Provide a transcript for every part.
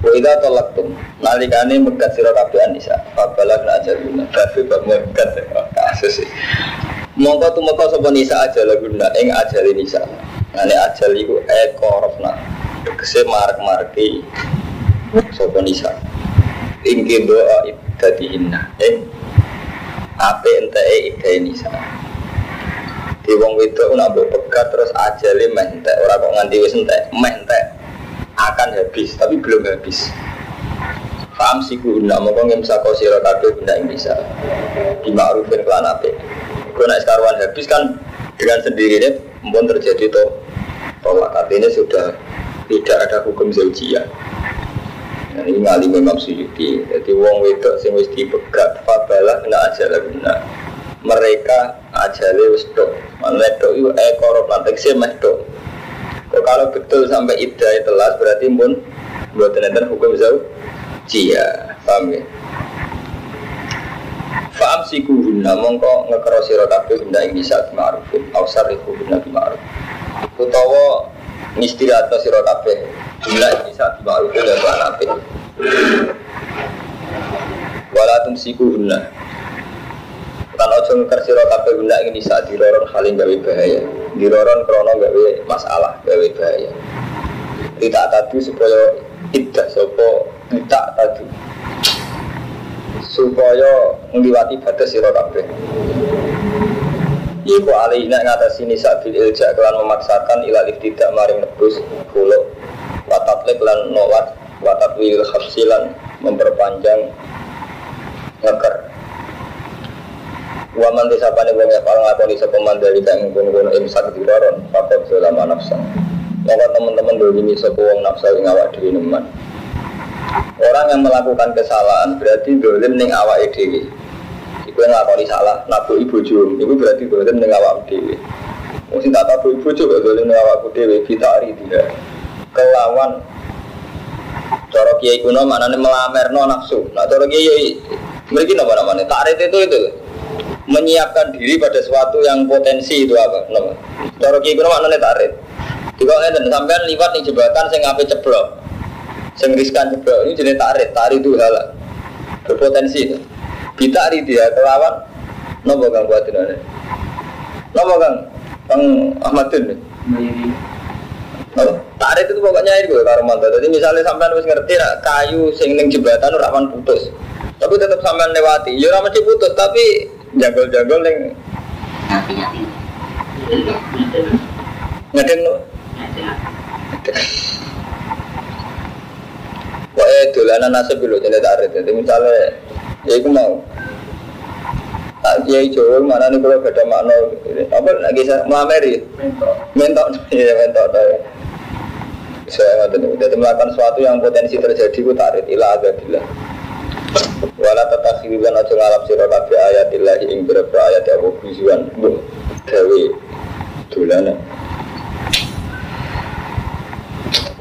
Wa idza talaqtum nalikane megat sira kabeh anisa fabalag na ajaluna kabeh bab megat kasus mongko tumeka sapa nisa ajal guna ing ajal nisa. Ane ajal iku ekorofna tegese marek-mareki sapa nisa. Ing doa ibdatihinna ing ape enteke iddae nisa. Di wong wedok nak mbok pegat terus ajale meh entek. Ora kok nganti wis entek meh entek akan habis tapi belum habis. Paham sih guna mau ngem siro kabeh guna yang bisa. Di ma'rufin kelan ape guna sekarwan habis kan dengan sendirinya pun terjadi toh tolak artinya sudah tidak ada hukum zaujiyah. Nah, ini ngali memang suyuti. Jadi wong wedok sing wis dipegat fabalah kena aja guna mereka ajale wis tok. Mana tok itu ekor lantek sih meh tok kalau betul sampai iddah telas berarti pun buat enten hukum zau cia paham ya? Faham si guna mongko ngekero sira kabeh benda ing bisa ma'rufin au sarifu benda ma'ruf. Utawa ngistirahat sira kabeh benda ing bisa ma'rufin dan ma'rufin. Wala tumsiku guna Kan ojo ngeker sira kabeh guna ing bisa diroron haling gawe bahaya diroron krono gawe masalah gawe bahaya. Tidak tadi supaya tidak sopo tidak tadi. Supaya ngliwati batas sira kabeh. Iku alihna ngatasi nisa bil ilja kelan memaksakan ilal tidak maring nebus kulo watatlik lan nolak watatwil hafsilan memperpanjang ngeker Waman desa pane wong ya paling ngakoni sapa mandali kang ngono-ngono imsak diroron fakot selama nafsa. Maka teman-teman dolimi sapa wong nafsa ing awak dhewe nemen. Orang yang melakukan kesalahan berarti dolim ning awake dhewe. Iku ngakoni salah, nabu ibu jum, itu berarti dolim ning awak. Wong sing tak tabu ibu jum dolim ning awakku dhewe bitari dia. Kelawan cara kiai kuno maknane melamerno nafsu. Nah cara kiai mriki napa namanya? Tarit itu itu menyiapkan diri pada sesuatu yang potensi itu apa? Nama. Cara kiai kuno maknane tarik. Jika ngeten sampean liwat ning jembatan sing ape ceblok. Sing riskan ceblok ini jenis tarik. Tarik itu hal berpotensi. Bitari dia kelawan nopo kang kuatin ana. Nopo kang Kang Ahmadun. Oh, tarik itu pokoknya itu karo mantu. Jadi misalnya sampean wis ngerti nak kayu sing ning jembatan ora aman putus. Tapi tetap sampean lewati. Ya ora mesti putus, tapi jagol-jagol yang ngedeng no Pokoknya dolanan nasib dulu jadi tarik. Jadi misalnya Ya itu mau. Tak kiai Jawa mana nih kalau beda makna? Apa lagi saya melameri? Mentok. Iya mentok Saya Jadi melakukan sesuatu yang potensi terjadi Ku tarik. Ila agabillah wala tatakhirukan aja ngalap sira kabeh ayat illahi ing beberapa ayat ya bijuan mbok gawe dolana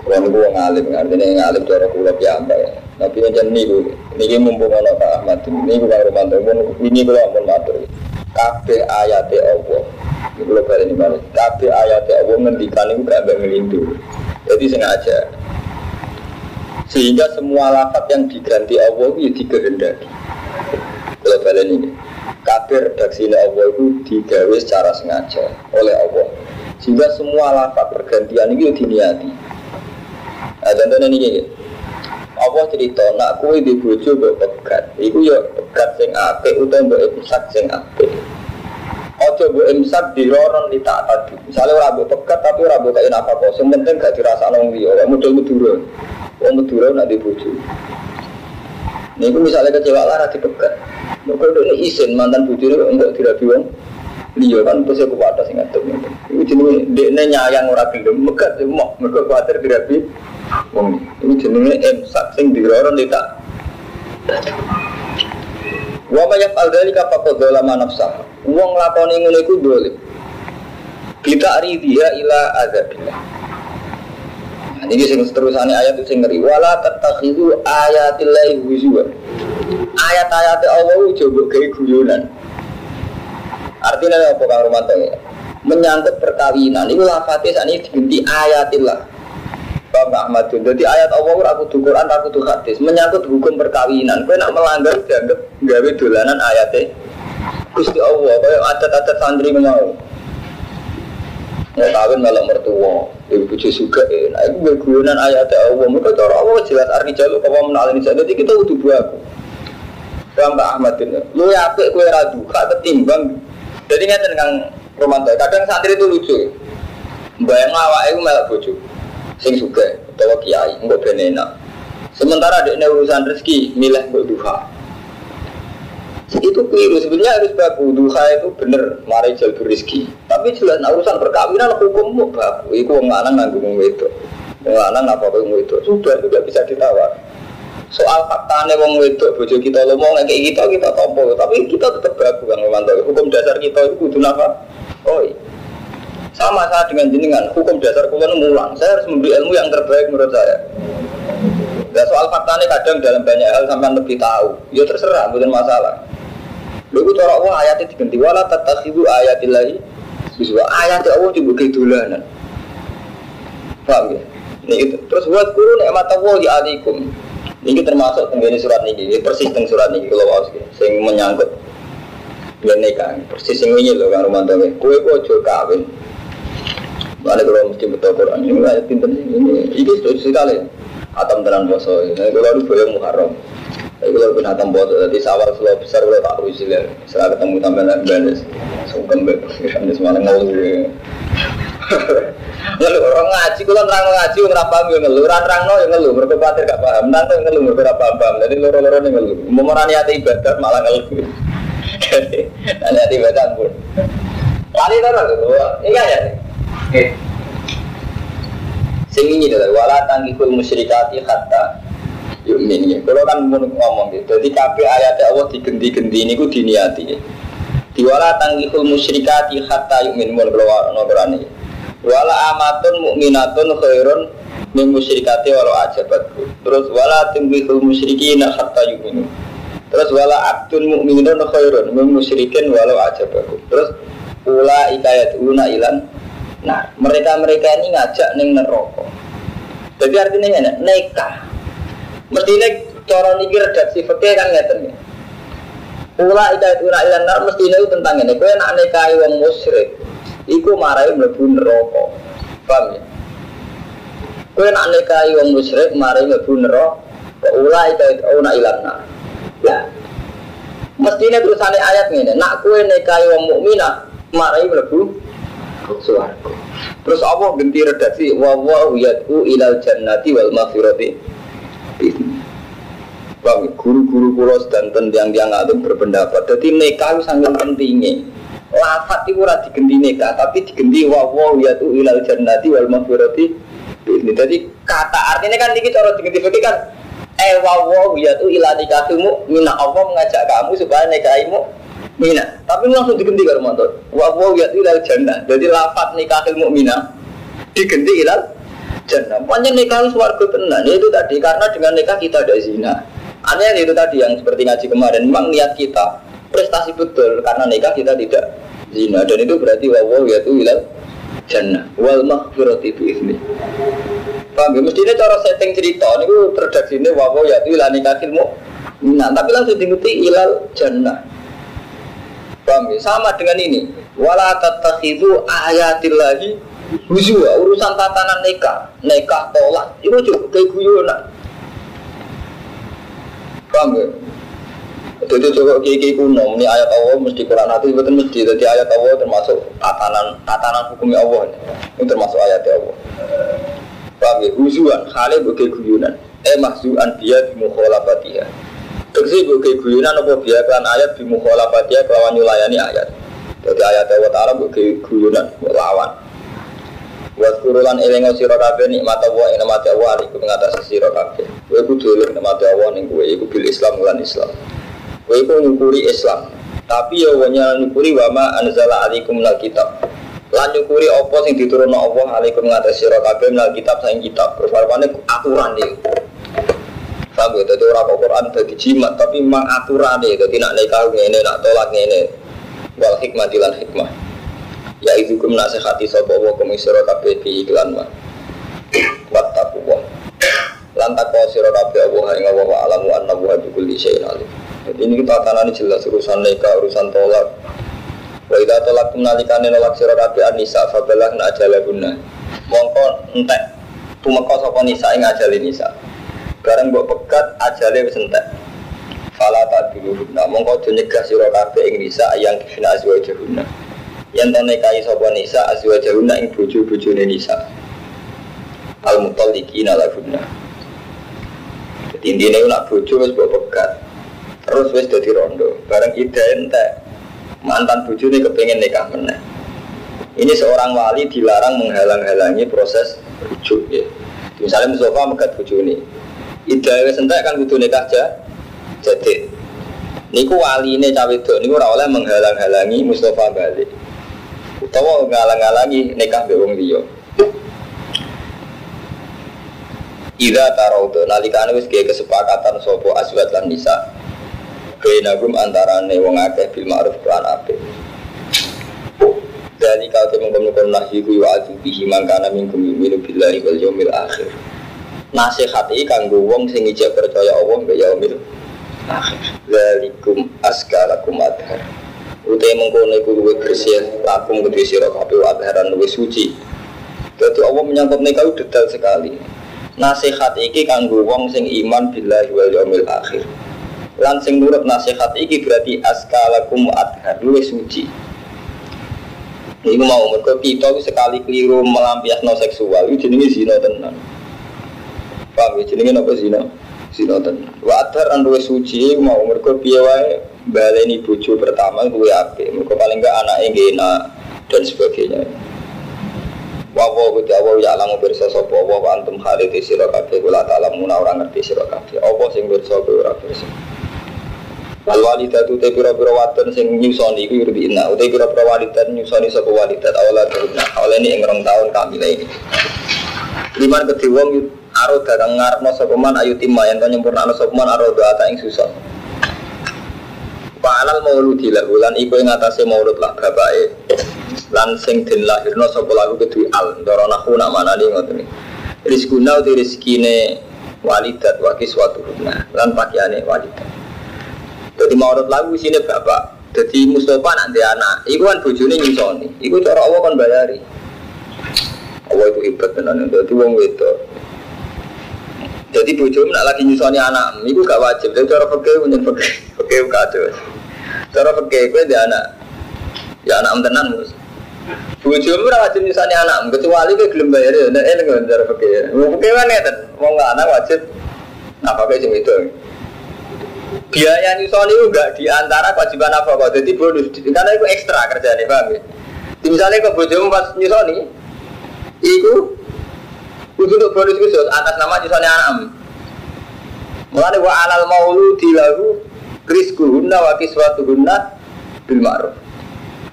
Kulo niku wong alim, artinya ngalim cara kula piyambak. Tapi yen niku niki mumpung ana Pak Ahmad niku Kang Romanto pun ini kula ampun matur. Kabeh ayate Allah. Niku kula baleni malih. Kabeh ayate Allah ngendikan gak mbek ngelindu. Jadi sengaja sehingga semua lafat yang diganti Allah itu dikehendaki. Kalau balen ini kabir redaksi Allah itu digawe secara sengaja oleh Allah. Sehingga semua lafat pergantian itu diniati. Nah contohnya ini Allah cerita nak kue di bojo mbok pegat. Iku ya pegat sing apik utawa mbok imsak sing apik. Ojo mbok imsak diroron di tak tadi. Misalnya ora mbok pegat tapi ora mbok kain apa kok sing penting gak dirasa liya. Model medura Wong Madura nak dibujuk. Ini misalnya kecewa lah dipegat. Mereka udah ini izin mantan bujur enggak dirabi wong. Iya kan terus aku wadah sing ngadep. Iku jenenge dekne nyayang ora gelem megat mau mergo kuwatir dirabi wong. Ini jenenge imsak sing diroron tak. mayaf al dalika faqad dzalama nafsah. Wong lakoni ngono iku dolim. Kita dia ila azabillah. Ini sing seterusane ayat itu sing ngeri. Wala tatakhidu ayatillahi huzwa. Ayat-ayat Allah coba gawe guyonan. Artinya apa Kang Romanto ya? Menyangkut perkawinan. Itu lafate ini diganti ayatillah. Bang Ahmad Jadi ayat Allah ora kudu Quran, ora kudu hadis. Menyangkut hukum perkawinan. Kowe nak melanggar dianggap gawe dolanan ayatnya. Gusti Allah, kaya adat-adat santri mau. Mau kawin malah mertua, ibu bucu juga eh. Nah itu gue ayat Allah. Mereka cara Allah jelas arti jalur kamu menalin ini. Jadi kita udah buat. Mbak Ahmad ini, lu ya apa kue radu, kak ketimbang. Jadi nggak kang romantis. Kadang santri itu lucu. Bayang awak itu malah bucu. Sing suka, atau kiai, nggak benena. Sementara ada urusan rezeki, milih buat duha itu keliru sebenarnya harus baku duha itu bener mari jalur rezeki tapi jelas nah, urusan perkawinan hukum mau baku itu wong lanang nanggung itu wong lanang apa wong itu sudah tidak bisa ditawar. Soal faktanya wong itu bojo kita lo mau kayak kita kita tompo tapi kita tetap baku kan memantau hukum dasar kita itu kudu apa oh sama saya dengan jenengan hukum dasar kulon mulang. Saya harus memberi ilmu yang terbaik menurut saya. Dan soal faktanya kadang dalam banyak hal sampai lebih tahu, ya terserah, bukan masalah. Lha iku cara Allah ayatnya diganti. Wala tatakhidu ayatillahi Biswa ayat Allah dibuka dolanan. Paham ya? Ini itu. Terus buat guru nikmat Allah di alikum. Ini termasuk tenggene surat ini, ini persis teng surat ini kalau wae sing menyangkut yen nikah. Persis sing wingi lho kang Romanto. Kowe kok aja kawin. Mana kalau mesti betul Quran ini ayat pinter ini. Ini sekali. Atam tenan. Ini kalau boleh Muharram. Tapi kalau pun akan bos, jadi sawar selalu besar kalau tak usil ya. Setelah ketemu tambah lagi beres, sungkem beres, semuanya ngeluh. Ngeluh orang ngaji, kalau terang ngaji, orang paham ya ngeluh. Orang terang no yang ngeluh, mereka khawatir gak paham. Nanti ngeluh, mereka paham. Jadi loro-loro ini ngeluh. Memorani hati ibadah malah ngeluh. Jadi, nanti hati ibadah pun. Lali terus, ingat ya? Sing ini adalah wala tangkikul musyrikati hatta yumin ya. Kalau kan ngomong gitu. Jadi kabeh ayat Allah digenti-genti ini ku diniati. Diwala tanggihul musyrikati hatta yumin mun kalau nobrani. Wala amatun mukminatun khairun min musyrikati walau ajabatku. Terus wala tanggihul musyrikina hatta yumin. Terus wala abdun mukminun khairun min musyrikin walau ajabatku. Terus ula ikayat una ilan. Nah, mereka-mereka ini ngajak neng neraka. Jadi artinya ini nekah Mestinya cara niki redaksi fakir kan ngeten ya. Ula ida ura ilan nar mestinya itu tentang ini. Kue nak nikahi wong iku marai mlebu neraka. Paham ya? Kue nak nikahi wong musyrik marai mlebu neraka. Ula ida ura ilan nar. Ya. Mestinya tulisannya ayat ini. Nak kue nikahi wong mukminah marai mlebu suaraku. Terus Allah ganti redaksi wa wa yad'u ilal jannati wal maghfirati Bang, guru-guru pulau sedanten yang ada berpendapat. Jadi nikah sangat pentingnya. Lafat itu ora digenti nikah, tapi digenti wawo ya tuh ilal jannati wal maghfirati. Ini jadi kata artinya kan ini cara digenti fikih kan eh wawo ya tuh ilal nikahimu mina Allah mengajak kamu supaya nikahimu mina. Tapi langsung digenti kalau mantu. Wawo ya tuh ilal jannah. Jadi lafat nikahil mina digenti ilal jannah. Pokoknya nikah suarga tenan. Itu tadi karena dengan nikah kita ada zina. Aneh itu tadi yang seperti ngaji kemarin. Memang niat kita prestasi betul karena nikah kita tidak zina dan itu berarti wawo yaitu ilal jannah wal maghfirati bi izni. Paham ya? Mestinya cara setting cerita ini terdaksi ini wawo yaitu ilal nikah ilmu. Nah, tapi langsung diikuti ilal jannah. Paham ya? Sama dengan ini. Wala tatakhidu ayatillahi Huzua, urusan tatanan nikah, nikah tolak, itu juga kayak guyonan. Paham ya? Jadi coba kiki kuno, ini ayat Allah mesti Quran hati betul mesti. Jadi ayat Allah termasuk tatanan tatanan hukumnya Allah. Ini termasuk ayat Allah. Paham ya? Huzuan, khalid bukai guyonan. Eh mahzuan dia di mukholafatiyah. Tegesi bukai guyonan apa dia kan ayat di mukholafatiyah kelawan nyulayani ayat. Jadi ayat Allah Ta'ala bukai guyonan, lawan. Buat kurulan elingo siro kafe nikmat Allah ing nikmat Allah iku mengatasi siro kafe. Kowe kudu eling nikmat Allah ning kowe iku bil Islam lan Islam. Kowe iku nyukuri Islam. Tapi ya wanya nyukuri wama anzala alaikum minal kitab. Lan nyukuri apa sing diturunno Allah alaikum ngatas sira kabeh minal kitab saing kitab. Terus aturan iki. Paham ya? Jadi orang Quran jadi jimat, tapi memang aturan deh. Jadi nak nikah ini, nak tolak ini. Wal hikmah dilan hikmah. Ya itu kum nasihati sopo wa komisiro kabeh di iklan mah. Wattaku wa. Lantak kau siro kabeh Allah Allah wa alamu anna wa bikul syai'in alim. Jadi ini kita tanani jelas urusan nikah, urusan tolak. Wa idza tolak nalikane nolak sira kabeh anisa fabalah na ajalahunna. Mongko entek tumeka sapa nisa ing ajale nisa. Bareng mbok pegat ajale wis entek. Fala taduluhunna mongko aja nyegah sira kabeh ing nisa yang kifina azwajahunna. Yen to nikahi sapa nisa azwajahunna ing bojo-bojone nisa. Al mutalliqina lahunna. Jadi intinya nak bojo wis mbok pegat. Terus wis dadi rondo. Bareng ide entek. Mantan bojone kepengen nikah meneh. Ini seorang wali dilarang menghalang-halangi proses rujuk ya. Misalnya Mustafa megat bojone Ida wis entek kan kudu nikah aja. Jadi niku wali ini cawe niku oleh menghalang-halangi Mustafa balik. Utawa ngalang-halangi nikah mbek wong liya. Ida taraudo nalikane wis gawe kesepakatan sapa aswat lan nisa. Bainagum antarane wong akeh bil ma'ruf lan apik. Dari kau temen kono nahi ku wa bihi mangkana minkum yu'minu billahi wal yawmil akhir nasihat iki kanggo wong sing ijek percaya Allah mbek yaumil akhir. Zalikum askalakum adhar. Utai mengkono iku luwih bersih lakum kedhe sira kabeh adharan luwih suci. Jadi Allah menyangkut nikah detail sekali. Nasihat iki kanggo wong sing iman billahi wal yaumil akhir. Lan sing nurut nasihat iki berarti askalakum adhar luwih suci. Ini mau mereka kita sekali keliru melampiasno seksual, itu jenis zina tenan. Paham ya jenenge napa zina? Zina tenan. Wa adhar an suci mau mergo piye baleni bojo pertama kuwi apik. Mergo paling enggak anake ngena dan sebagainya. Wa wa Allah ya alamu pirsa sapa wa wa antum khalid sira kabeh kula ta'ala muna ora ngerti sira kabeh. Apa sing pirsa kowe ora pirsa. Wal walidatu te pira-pira wadon sing nyusoni iku yurbi inna. Ute pira-pira walidat nyusoni sapa walidat awala turuna. Awalane ing rong taun kamile ini. Liman kedhe wong darang ngarepno sapa man ayu timma yen nyempurnakno sapa man aro doa ing susah Pa'alal mauludi lahu lan iku ing atase maulud lah bapake lan sing den lahirno sapa lagu kedue al ndara nahu nak manani ngoten rizkuna uti rezekine walidat wa kiswatu lan pakaiane walidat jadi maulud lagu sini bapak jadi Mustafa nak dia anak iku kan bojone nyusoni iku cara Allah kan bayari Allah itu hebat tenan jadi wong wedok jadi bojo nak lagi nyusoni anak, itu gak wajib. Jadi cara fakir punya fakir, fakir. Cara fakir gue dia anak, ya anak tenan mus. Bojo ora wajib nyusoni anak, kecuali gue gelem bayar ya. Nah, ini kan cara fakir. Mau fakir mana ya? Mau nggak anak wajib. Pakai sing itu. Biaya nyusoni itu gak di antara kewajiban apa. Jadi bonus, karena itu ekstra kerjaan paham ya? Misalnya ke bojomu pas nyusoni, itu Kudu untuk bonus khusus atas nama nyusoni anak. Mulane wa alal mauludi lahu rizquhunna wa kiswatuhunna bil ma'ruf.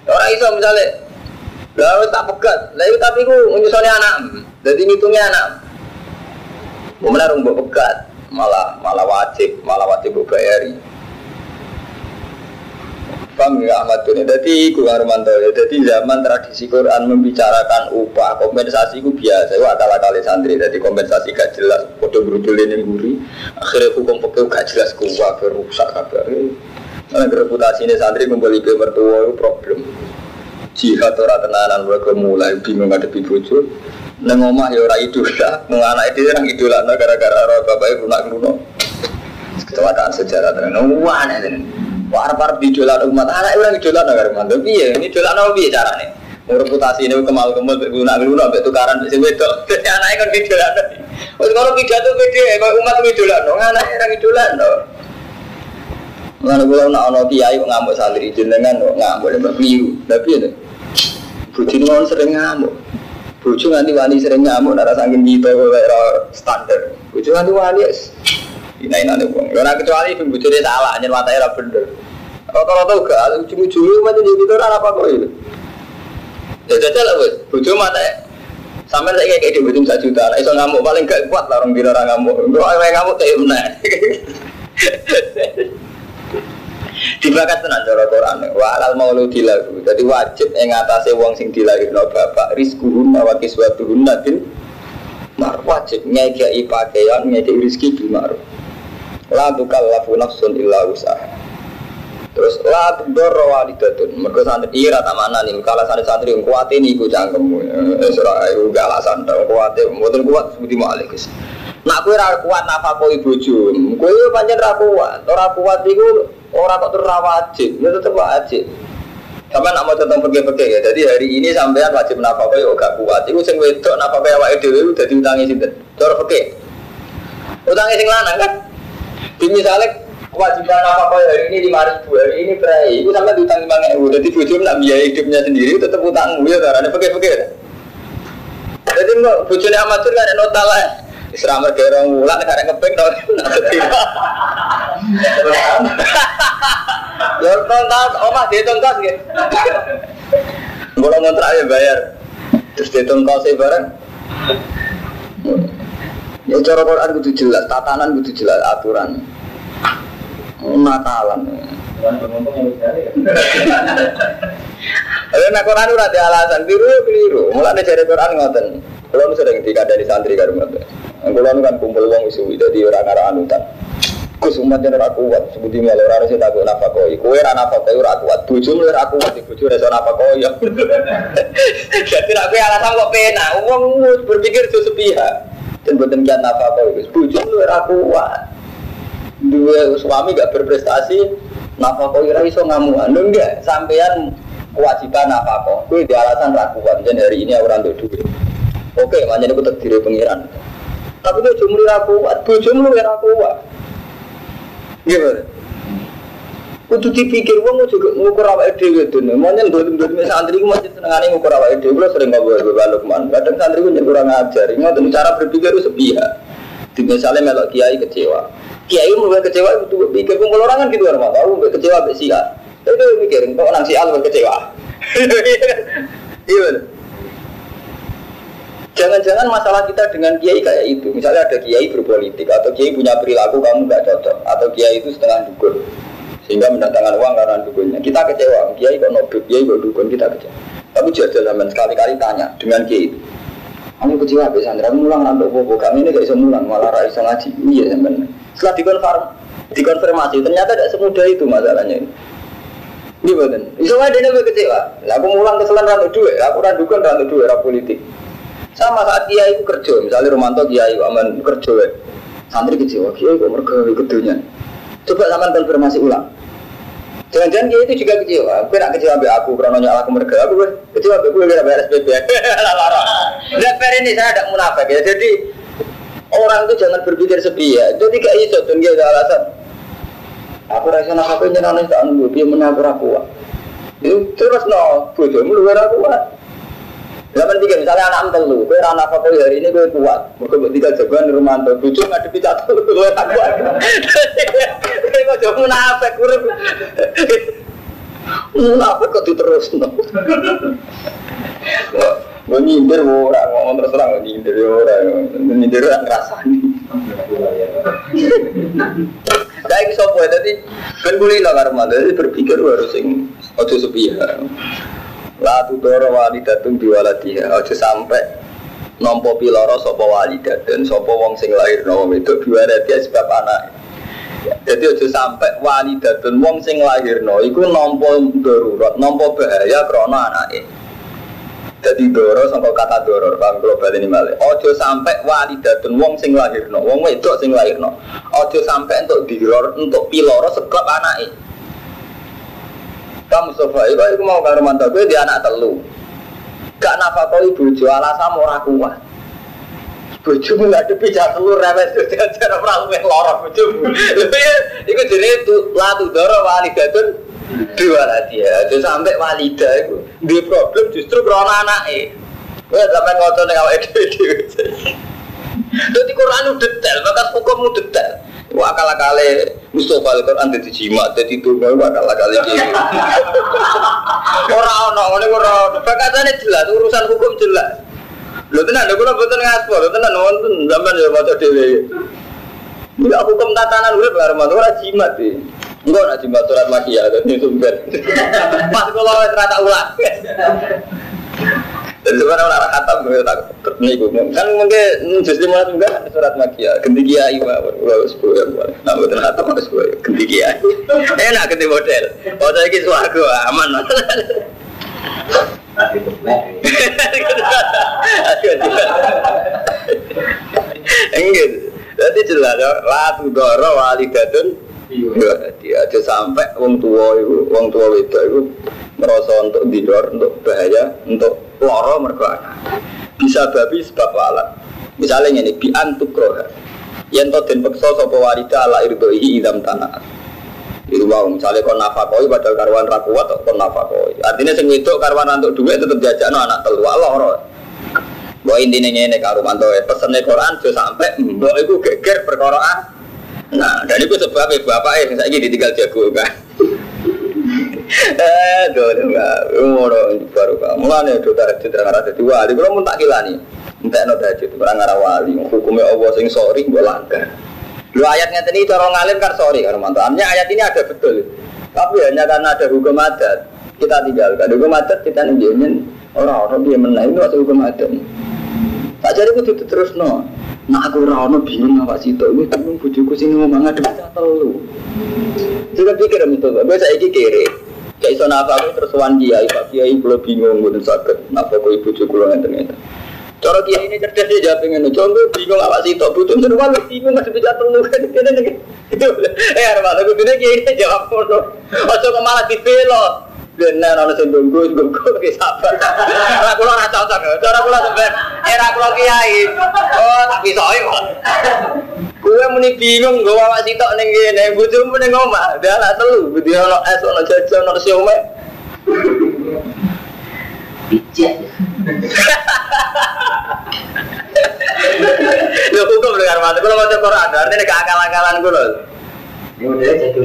Orang iso misalnya lalu tak pegat, lalu tapi ku nyusoni anak. Jadi ngitungnya anak. Mau menarung buat pegat, malah malah wajib, malah wajib bayari. Paham ya Ahmad Duni? Jadi itu Armanto ya. Jadi zaman tradisi Quran membicarakan upah kompensasi itu biasa. Itu akal kali santri. Jadi kompensasi gak jelas. Kode berudul ini. Akhirnya hukum pekeu gak jelas kuah berusak kabar. Karena reputasi ini santri kembali ke mertua itu problem. Jihad orang tenanan mereka mulai bingung ngadepi bojo. Neng omah ya ora idola, neng anak itu orang idola gara-gara roh bapak ibu nak ngono. Kecelakaan sejarah tenan. Wah, nih Warap-warap di dolan umat anak orang dolan agar mantu. Iya, ini dolan apa biye carane? Reputasi ini kemal kemal guna guna sampai tukaran si wedok. Jadi anaknya di dolan. Oh kalau pidato gede, kalau umat di dolan, anaknya orang di dolan. Lalu gue nak ono kiai ngamuk santri jenengan ngamuk lembak biru, tapi itu bujuk mau sering ngamuk. Bujuk nanti wani sering ngamuk, nara sangkin gitu, standar. Bujuk nanti wani dinainane wong. Ora kecuali ibu bojone salah nyen watake ra bener. Rata-rata gak ujung-ujungnya macam jadi itu apa kok itu. Ya jajal lah wes, bojo mata Sampai saya kayak di ujung satu juta, iso ngamuk paling gak kuat lah orang bina orang ngamuk. Orang ngamuk kayak mana? Dibakat tenan cara Quran. Wa alal mauludi lahu. Jadi wajib ing atase wong sing dilahirno bapak rizquhum wa kiswatuhum bil mar wajib ngekei pakaian ngekei rezeki bil ma'ruf. La tukallafu nafsun illa usaha. Terus la tudor walidatun. Mergo santri ira tak mana nih. Kalau santri santri kuat ini iku cangkemmu. Ora iku gak alasan dong kuat. Mboten kuat seperti malik. Nak kowe ora kuat nafakoi bojo. Kowe pancen ra kuat. Ora kuat iku ora kok terus wajib. Ya tetep wajib. Sama nak mau tentang pergi-pergi ya. Jadi hari ini sampean wajib nafkah yo gak kuat. Iku sing wedok nafkah awake dhewe udah diutangi sinten? Cara pergi. Utangi sing lanang kan. Di misalnya kewajiban apa kau hari ini lima ribu hari ini berai itu sampai utang lima ribu. Jadi bujum nak biaya hidupnya sendiri tetap utang ya karena pakai pakai jadi bujumnya amatur kan ada nota lah. Isra mereka orang mulan karena ngepeng dong Ya tonton, omah dia tonton gitu. Kalau ngontrak ya bayar, terus dia tonton saya bareng. Ya cara Quran itu jelas, tatanan itu jelas, aturan. Nakalan. Ada nak Quran udah ada alasan ya keliru. Mulai dari Quran ngoten. Kalau sering dikadani santri karo ngoten. Kalau kan kumpul wong isu jadi orang arah anutan. Gus umat yang ora kuat, sebuti malah ora sing takut nafakoi. Kowe ora nafakoi ora kuat, bojomu ora kuat, bojo ora iso nafakoi. Jadi nek kowe alasan kok penak, wong berpikir itu sepihak. Dan boten kian nafakoi, bojomu ora kuat. Dua suami gak berprestasi, nafakoi ora iso ngamuan. Lho enggak, sampean kewajiban nafakoi. Kowe di alasan ra kuat, dan hari ini orang untuk duit. Oke, makanya aku terdiri pengiran. Tapi gue cuma ra kuat, bojomu ora kuat. Gimana? Kudu dipikir wong juga ngukur awake dhewe dene. Monyen dolim-dolim santri ku masih senengane ngukur awake dhewe. Kulo sering ngobrol karo Lukman. Kadang santri ku kurang ajar. Ngoten cara berpikir itu sepihak. Di misalnya melok kiai kecewa. Kiai mulai kecewa itu pikir kumpul orang kan gitu orang tahu kecewa mbek sia. Itu mikir kok nang sia kecewa. Iya. Jangan-jangan masalah kita dengan kiai kayak itu. Misalnya ada kiai berpolitik atau kiai punya perilaku kamu nggak cocok atau kiai itu setengah dukun sehingga mendatangkan uang karena dukunnya. Kita kecewa, kiai kok nobel, kiai kok dukun kita kecewa. Tapi jajal zaman sekali-kali tanya dengan kiai itu. Kamu kecewa bisa Sandra, mulang nanti bobo kami ini gak bisa mulang, malah ra iso ngaji. Iya zaman. Setelah dikonfirm, dikonfirmasi ternyata tidak semudah itu masalahnya ini. Ini betul. Iso aja dia kecewa. Lah aku mulang keselan ratu duit, aku ra dukun ratu duit, ra politik. Sama saat kiai itu kerja, misalnya Romanto kiai aman kerja, santri kecewa, kiai kok mereka kedunya. Coba sama konfirmasi ulang. Jangan-jangan kiai itu juga kecewa. Gue nak kecewa be aku, karena nyala aku mereka. Aku kecewa be gue kira bayar SPP. Lihat per ini saya ada munafik ya. Jadi orang itu jangan berpikir sepi ya. Jadi kayak iso tuh dia ada alasan. Aku rasa nak apa nyenang tak nunggu dia menabur aku. Itu terus no, bojomu luar aku. Zaman tiga misalnya anak telu, gue rana apa kau hari ini gue kuat, gue tiga jagoan di rumah tuh, bucu nggak di picat gue tak kuat. Gue kok jauh munafik, gue munafik kok diterus no. Gue nyindir orang, ngomong terus gue nyindir orang, nyindir orang ngerasani. Kayak sopo ya, tadi kan gue lila karma, jadi berpikir harus sing ojo sepihak. La tudoro walidatun biwaladiha Aja sampai Nompo piloro sopo walidatun Sopo wong sing lahir Nompo itu biwaladiha sebab anak. Jadi aja sampai walidatun Wong sing lahir no Iku nompo darurat Nompo bahaya krono anaknya jadi doro sampai kata doro paham global ini malah ojo sampai walidatun wong sing lahir no wong wedok sing lahir no ojo sampai untuk diror untuk piloro sekap anaknya kamu sofa itu aku mau karo mantu gue dia anak telu. Gak nafkah kau ibu jual alasan ora kuat. Bojomu nggak ada pijat telur rewes. Itu cara perahu yang lorok bojomu. Itu jadi itu latu doro walidatun dua lah dia. Itu sampai walida itu dia problem justru karena anaknya gue sampai ngotot dengan awal itu jadi Quran itu detail, maka hukummu detail. Wah kalah kali Mustafa al Quran jadi jimat jadi tunggal wah kalah kali gitu. Orang orang orang orang bakatannya jelas urusan hukum jelas. Lo tenan, lo kalau betul ngaspor, lo tenan nonton zaman ya baca dewi. Enggak hukum tatanan udah pengaruh mantu orang jimat sih. Enggak nak jimat surat makia dan itu sumber. Pas kalau ternyata ulang. Dan sebenarnya orang khatam gue tak terniku. Kan mungkin justru malah juga surat makia. Ganti kiai mah, gue sepuluh ya buat. Nah betul khatam harus gue ganti kiai. Enak ganti model. Oh saya ini suaraku aman. Enggak. Jadi jelas la tudoro walidatun dia aja sampai wong tua itu, wong tua itu merasa untuk didor, untuk bahaya, untuk loro mergo. Bisa babi sebab alat. Misalnya ini bi antuk roha. Yang to den peksa sapa walida ala irdoi idam tanah. Itu mau misalnya kon nafakoi padahal karuan ra kuat kon nafakoi. Artinya sing wedok karuan untuk duit tetep jajakno anak telu loro. Bahwa intinya ini karo mantu pesennya Quran sudah sampai mbok itu geger perkara ah. Nah, dan itu sebabnya bapak yang saya ini ditinggal jago kan. Eh, dole enggak, umur baru kamu mulane do tahajud ra ngarah dadi wali, kula mun tak kilani. Entek no tahajud ngarah wali, hukumnya Allah sing sorry mbok langgar. Lu ayatnya tadi cara ngalim kan sorry mantu. Artinya ayat ini ada betul. Tapi hanya karena ada hukum adat kita tinggalkan. Hukum adat kita nunjukin orang-orang dia menang itu hukum adat. Tak jadi tuh terus no. Nah aku rano bingung apa sih itu. Ini bingung bujuku sini ngomong ada baca telu. Juga pikir itu. Gue saya kiri. Kayak iso aku terus wan pak kiai belum bingung bukan sakit. Nafas aku ibu cukup lo. Cara kiai ini cerdas dia jawab. Contoh bingung apa sih itu. Butuh seru banget bingung masih baca telu kan kene. Itu. Eh arep aku dene kiai ini jawab ngono. Ojo dibelo. Benar, orang sing tunggu, tunggu lagi sabar. Ora kula ora cocok. Cara kula sampean era kula kiai. Oh, tak bisa kok. Kue muni bingung gue awak sitok ning kene, bojomu ning omah. Anak telu, dia ono es, ono jajan, ono siomay. Bijak. Lho hukum dengar mati, kalau Quran, artinya keakal-akalan gue loh. Ini modelnya jadi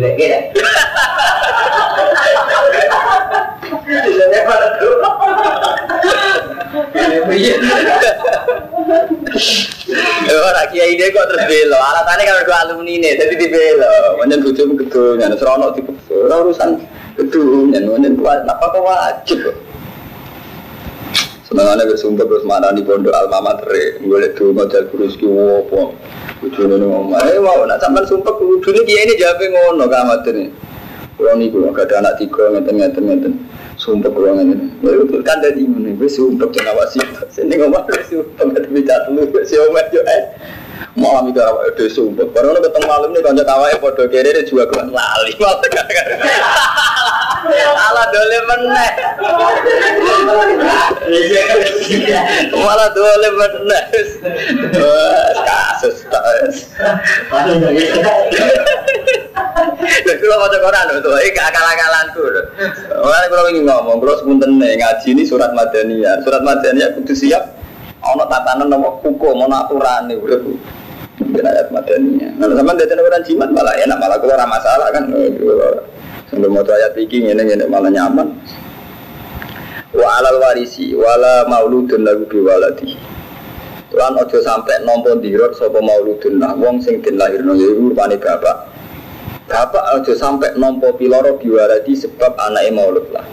ora kiai kok terus belo. Alasannya kalau dua alumni ini, jadi di belo. Manjen bojomu gedung, ya serono di ora urusan gedung, ya manjen kuat. Apa kok wajib kok. Senengannya bersumpah terus mana di pondok alma ki wopo. Ujungnya nih ngomong, eh mau nak sampai sumpah ujungnya kiai ini jawabnya ngono kamat ini. Kalau nih gue gak ada anak tiga ngeten ngeten ngeten. Sumpah gue ngeten. Lalu kan mana? Gue sumpah jangan wasi. Sini ngomong gue sumpah gak bicara dulu. Gue si omet yo eh. Malam itu orang udah sumpah. Baru ketemu malam nih kawai podo kiri dia juga gue lali. Malah Alah dole meneh. Malah dole meneh. Kasus tas. Lha kula maca Quran lho, iki akal-akalanku lho. Ora kula ingin ngomong, kula sepunten ngaji ini surat Madaniyah. Surat Madaniyah kudu siap ana tatanan nama hukum, ana aturane urip. Mungkin ayat Madaniyah. Nah, sampean dadi orang jimat malah enak, malah kula ora masalah kan. Sampai mau ayat iki ngene ngene malah nyaman. Wa alal warisi wala mauludun lagu biwaladi. Lan ojo sampai nompo dirot sapa mauludun lah wong sing den lahirno ya iku rupane bapak. Bapak ojo sampai nompo piloro biwaladi sebab anake maulud lah.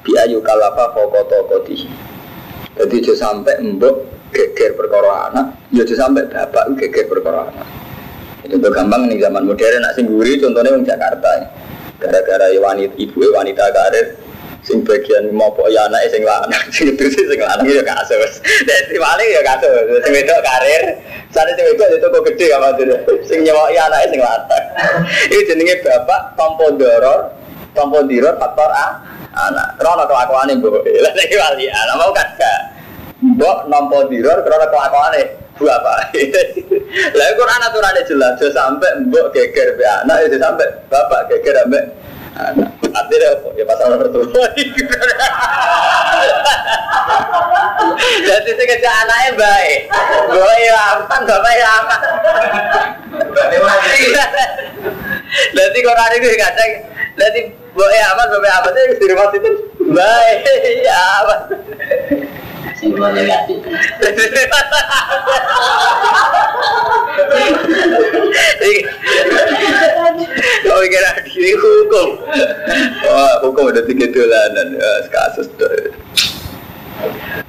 Bi ayu fokoto koti. Jadi ojo sampai mbok geger perkara anak, ya ojo sampai bapak geger perkara anak. Itu gampang nih zaman modern nak singguri contohnya wong Jakarta. Ya gara-gara ya wanita ibu wanita karir sing bagian mau ya anak sing lanang sing itu sih sing lanang ya kasus dari paling ya kasus sing itu karir saat itu itu itu kok gede apa tuh sing nyawa ya anak sing lanang. Itu jenenge bapak tompo doror tompo diror faktor a anak. Krono kelakuan ibu lah lagi wali anak mau kan gak? Mbok nompo diror krono kelakuan bu apa lah Quran aturannya jelas jo sampai mbok geger be anak itu sampai bapak geger ambek anak. Artinya apa? Ya pasal nomor tuh jadi sih kerja anaknya baik. Gue ya aman bapak ya aman. Nanti Quran itu kadang nanti boleh aman boleh aman. Itu di rumah itu baik ya aman. Semua negatif. Kau kira diri hukum? Wah hukum udah tiga dolanan ya, kasus.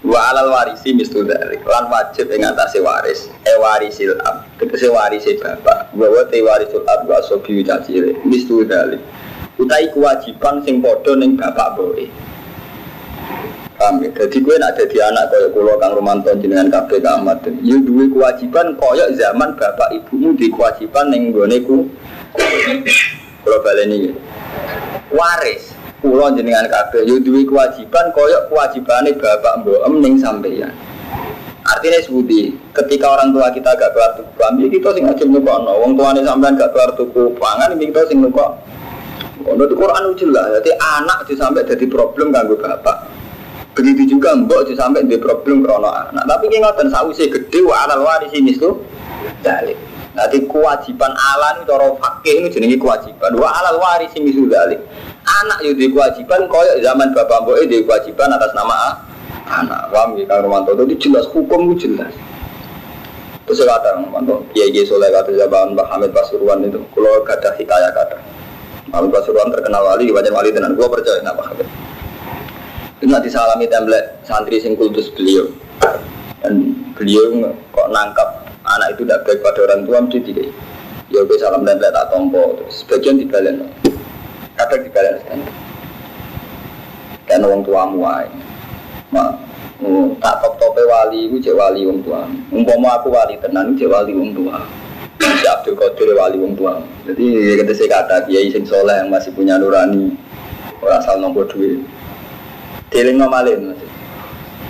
Wa alal warisi mistu dari lan wajib ing atase waris e warisil ab tegese warisi bapak wa te warisul ab wa sobi cacire mistu dari utai kewajiban sing padha ning bapak boe Paham ya? Jadi gue nak jadi anak kaya kulo Kang Romanto jenengan kabeh Kang Ahmad. Ya duwe kewajiban kaya zaman bapak ibumu di kewajiban ning gone ku. Kulo baleni ya. Waris kulo jenengan kabeh ya duwe kewajiban kaya kewajibane bapak mbok ning sampeyan. Artinya sebuti, ketika orang tua kita gak keluar tuku kami, kita sing ngajib nukokno. Wong tuane sampean gak keluar tuku pangan, kita sing nukok. Ono Quran jelas, jadi anak sampai jadi problem kanggo bapak. Begitu juga mbok sampai di problem krono anak. Tapi ki ngoten sausi gede wa alal waris ini tuh dalik. Nanti kewajiban ala ini cara fakih ini jenenge kewajiban. Wa alal waris ini dalik. Anak yo di kewajiban koyo zaman bapak mbok di kewajiban atas nama anak. Paham ya Kang Romanto itu jelas hukum itu jelas. Terus kata Romanto, Kiai Kiai Soleh kata zaman Mbak Hamid Pasuruan itu, kalau kata hikayat kata. Hamid Pasuruan terkenal wali, banyak wali tenan. Gua percaya nama Hamid. Itu nanti salami template santri sing kultus beliau. Dan beliau kok nangkap anak itu tidak baik pada orang tua mesti tidak. Ya gue salam template tak tompo. Sebagian dibalen. Kadang dibalen kan. Kan orang tuamu ae. Ma, tak top tope wali, gue cek wali wong tua. Umpama aku wali tenan, cek wali wong tua. Si Abdul Qadir wali wong tua. Jadi kata saya kata kiai sing soleh yang masih punya nurani, orang asal nombor duit. Deling ngomalin mas.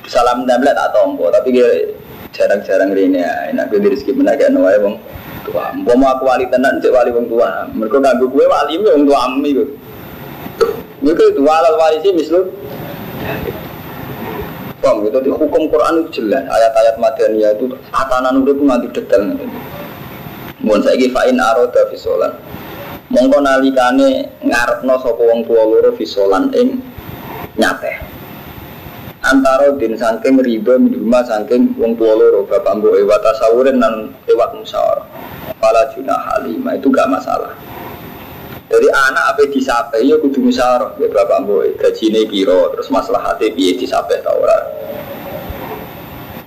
Salam tablet tak tompo, tapi dia jarang-jarang rene ya. Enak gue rezeki menaga wae wong tua. Umpama aku wali tenan, cek wali wong tua. Mereka ganggu gue wali wong tua ami gue. Mereka itu walal warisi mislu. Bang, itu di hukum Quran itu jelas. Ayat-ayat Madaniyah itu tatanan urip nganti detail. Mohon saya fa'in aroda fisolan. Mongko nalikane ngarepno sapa wong tua loro fisolan ing nyate. Antara din saking riba minuma saking wong tua loro bapak mbok ewa tasawurin dan lewat musyawarah. Pala junah halimah itu gak masalah. Jadi anak apa disape ya kudu musyawarah ya bapak mbok gajine piro terus masalah hati piye disape ta ora.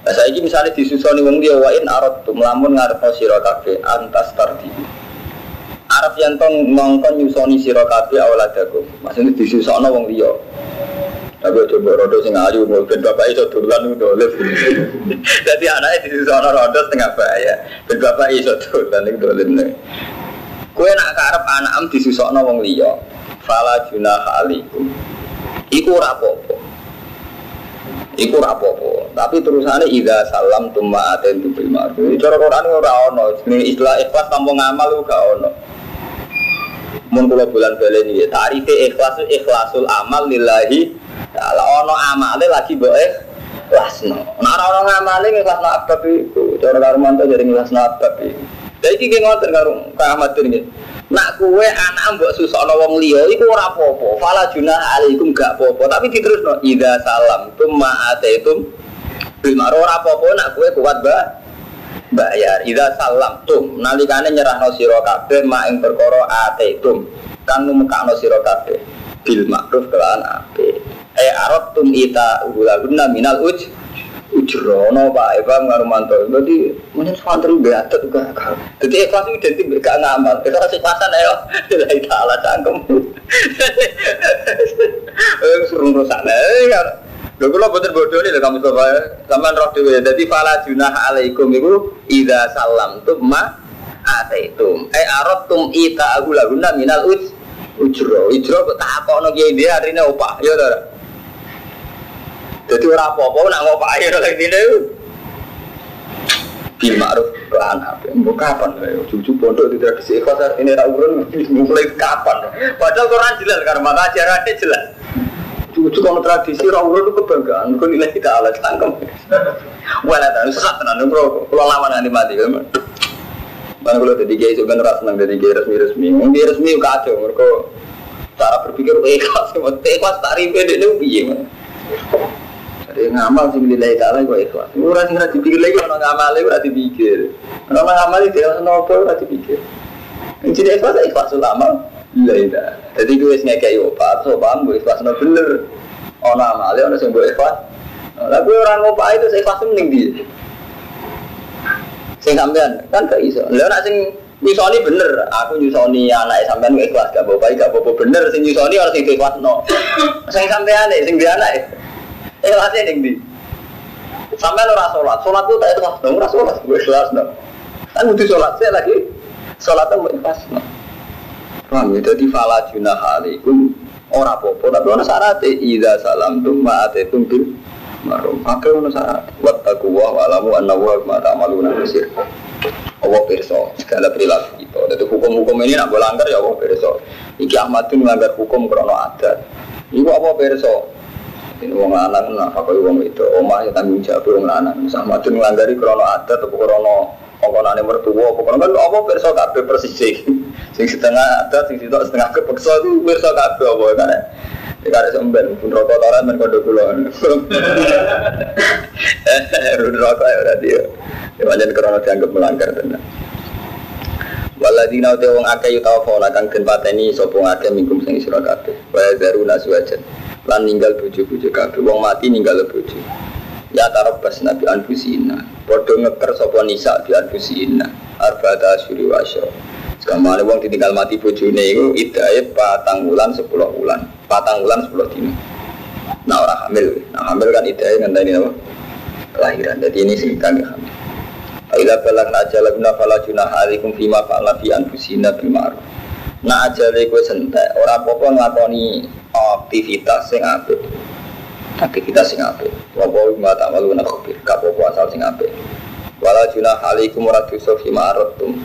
Nah, saya ini misalnya disusoni wong dia wain arot tuh melamun ngarepno sira kabeh antas tardi. Arab yang tong mongkon nyusoni sira kabeh awaladakum. Maksudnya disusoni wong liya. Tapi coba rodo sing ayu ben bapak iso dolan dolen. Jadi anaknya disusoni rodo setengah bahaya. Ben bapak iso dolan iku dolen. Kue nak karep anak am disusokno wong liya. Fala junah alaikum. Iku ora apa-apa. Iku ora apa-apa. Tapi terusane idza salam tumma aten tu bil ma'ruf. Cara Quran ora ono. Jenenge istilah ikhlas tanpa ngamal gak ono. Mun kula bulan balen iki tarife ikhlas itu ikhlasul amal lillahi ta'ala ono amale lagi mbok ikhlasno. Nek ora ono ngamale ikhlasno abab iku. Cara Karmanto jadi ikhlasno abab iki nggih ngoten karo Kang Ahmad nggih. Nak kue anak mbok susokno wong liya iku ora apa-apa. Fala junah alaikum gak apa-apa, tapi diterusno idza salam tumma ataitum bil ma'ruf ora apa-apa nak kue kuat ba bayar. Idza salam tum nalikane nyerahno sira kabeh mak ing perkara ataitum kang numekakno sira kabeh bil ma'ruf kelan apik. Eh arab tum ita ulaguna minal uj ujrono pak. Eva ngarumanto berarti mungkin santri beatet juga jadi ikhlas itu identik gak ngamal. Itu kasih pasan ayo. Lillahi ta'ala cangkem. Eh suruh rusak. Nih kan Lho kula boten bodoh nih kamu coba sampean roh dhewe. Dadi fala junah alaikum iku idza salam tum ma ataitum. Eh aratum ita agulaguna minal uj ujro. Ujro kok takono kiye dia arine opah ya ta jadi orang apa-apa nak ngopak air lagi ini Bil ma'ruf kelan apa Mbok kapan Cucu pondok di tradisi ikhlas ini tak urun Mulai kapan? Padahal Quran jelas Karena maka ajarannya jelas. Cucu kalau tradisi orang urun itu kebanggaan. Kau nilai kita alat tangkem Wala tahu sesat tenan bro Kalau lawan nanti mati Mana kalau jadi kiai sebenarnya rasa senang jadi kiai resmi resmi. Mungkin resmi kacau, mereka cara berpikir ikhlas, ikhlas tak ribet itu piye. Jadi ngamal sih nilai taala kok ikhlas. Ora sing ora dipikir lagi orang ngamal ora dipikir. Orang ngamal itu orang nopo ora dipikir. Jadi ikhlas ikhlas ulama. Iya iya. Jadi gue sing kayak opat, so paham gue ikhlas no bener. Ono amale ono sing gue ikhlas. Lah orang ngopak itu saya ikhlas mending dia. Sing sampean kan gak iso. Lah nek sing nyusoni bener, aku nyusoni anak sampean gak ikhlas gak bapak gak bapak bener sing nyusoni orang sing ikhlas no. Sing sampean sing dia anak. Ikhlasnya ning ndi? Sampean ora salat, salat ku tak ikhlas dong, ora salat gue ikhlas dong. Kan butuh salat saya lagi. Salat tuh ikhlas no. Paham ya? Jadi fala junah alaikum ora apa-apa tapi ana syarat idza salam tum ma'atetum bil marum. Akeh ana syarat. Wattaqu wa alamu anna wa ma ta'maluna basir. Allah pirsa segala perilaku kita. Jadi hukum-hukum ini nak melanggar ya Allah pirsa. Iki Ahmad itu melanggar hukum karena adat. Iku apa pirsa? Ini wong lanang nak apa wong itu omah ya tanggung jawab wong lanang. Ahmad itu melanggari karena adat atau karena ongkonane mertua pokoknya kan apa pirsa kabeh persis sing setengah ada sing sitok setengah kepeksa itu pirsa kabeh apa kan ya kan semben pun rokok toran men kondo kula. Run rokok ya berarti ya. Ya pancen krana dianggap melanggar tenan. Waladina uti wong akeh yutawa kang den pateni sapa akeh mingkum sing sira kabeh. Wa zaruna suwajan lan ninggal bojo-bojo kabeh wong mati ninggal bojo ya tarabas nabi anfusina padha ngeker sapa nisa di anfusina arba'ata asyuri wa asyra Sekamane wong ditinggal mati bojone iku idae patang wulan 10 wulan. Patang wulan 10 dino. Nah orang hamil, nah hamil kan idae ngenteni apa? Kelahiran. Jadi ini sing kang hamil. Aila balak na ajal guna fala junah alaikum fima fa'ala fi anfusina bil. Nah ajale kowe sentek, ora apa-apa nglakoni aktivitas sing apik. Aktivitas sing apik. Wa wa ma ta'malu na khabir, gak apa-apa asal sing apik. Wala junah alaikum ora dosa fima aratum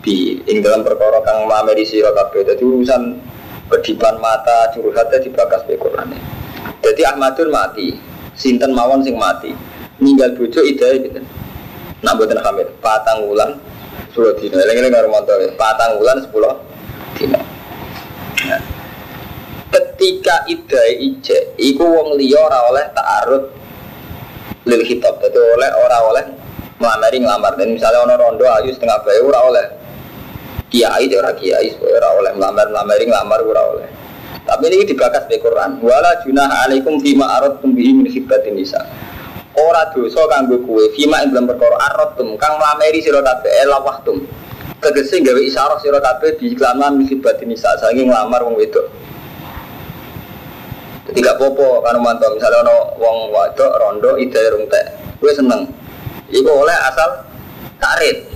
bi ing dalam perkara kang mameri sira kabeh. Dadi urusan kedipan mata curhatnya dibakas be Quran jadi Ahmadun mati sinten mawon sing mati? Ninggal bojo idae pinten? Nak mboten hamil patang wulan 10 dina eling-eling karo mantu patang wulan 10 dina nah. Ketika idae ije iku wong liya ora oleh ta'arud lil khitab. Dadi oleh ora oleh melamari ngelamar dan misalnya ono rondo ayu setengah bayi ora oleh. Kiai dia orang kiai orang oleh. Melamar melamar ngelamar ora oleh. Tapi ini dibakas di Quran wala junah alaikum fima arad tumbihi min khibbatin nisa. Ora dosa kanggo kue fima ing dalam perkara arad tum kang melamari sira kabeh elawahtum tegese gawe isyarah sira kabeh di iklan min khibbatin nisa. Saking ngelamar wong wedok jadi popo kan mantap misalnya ono wong wadok rondo ide rung teh gue seneng iku oleh asal karet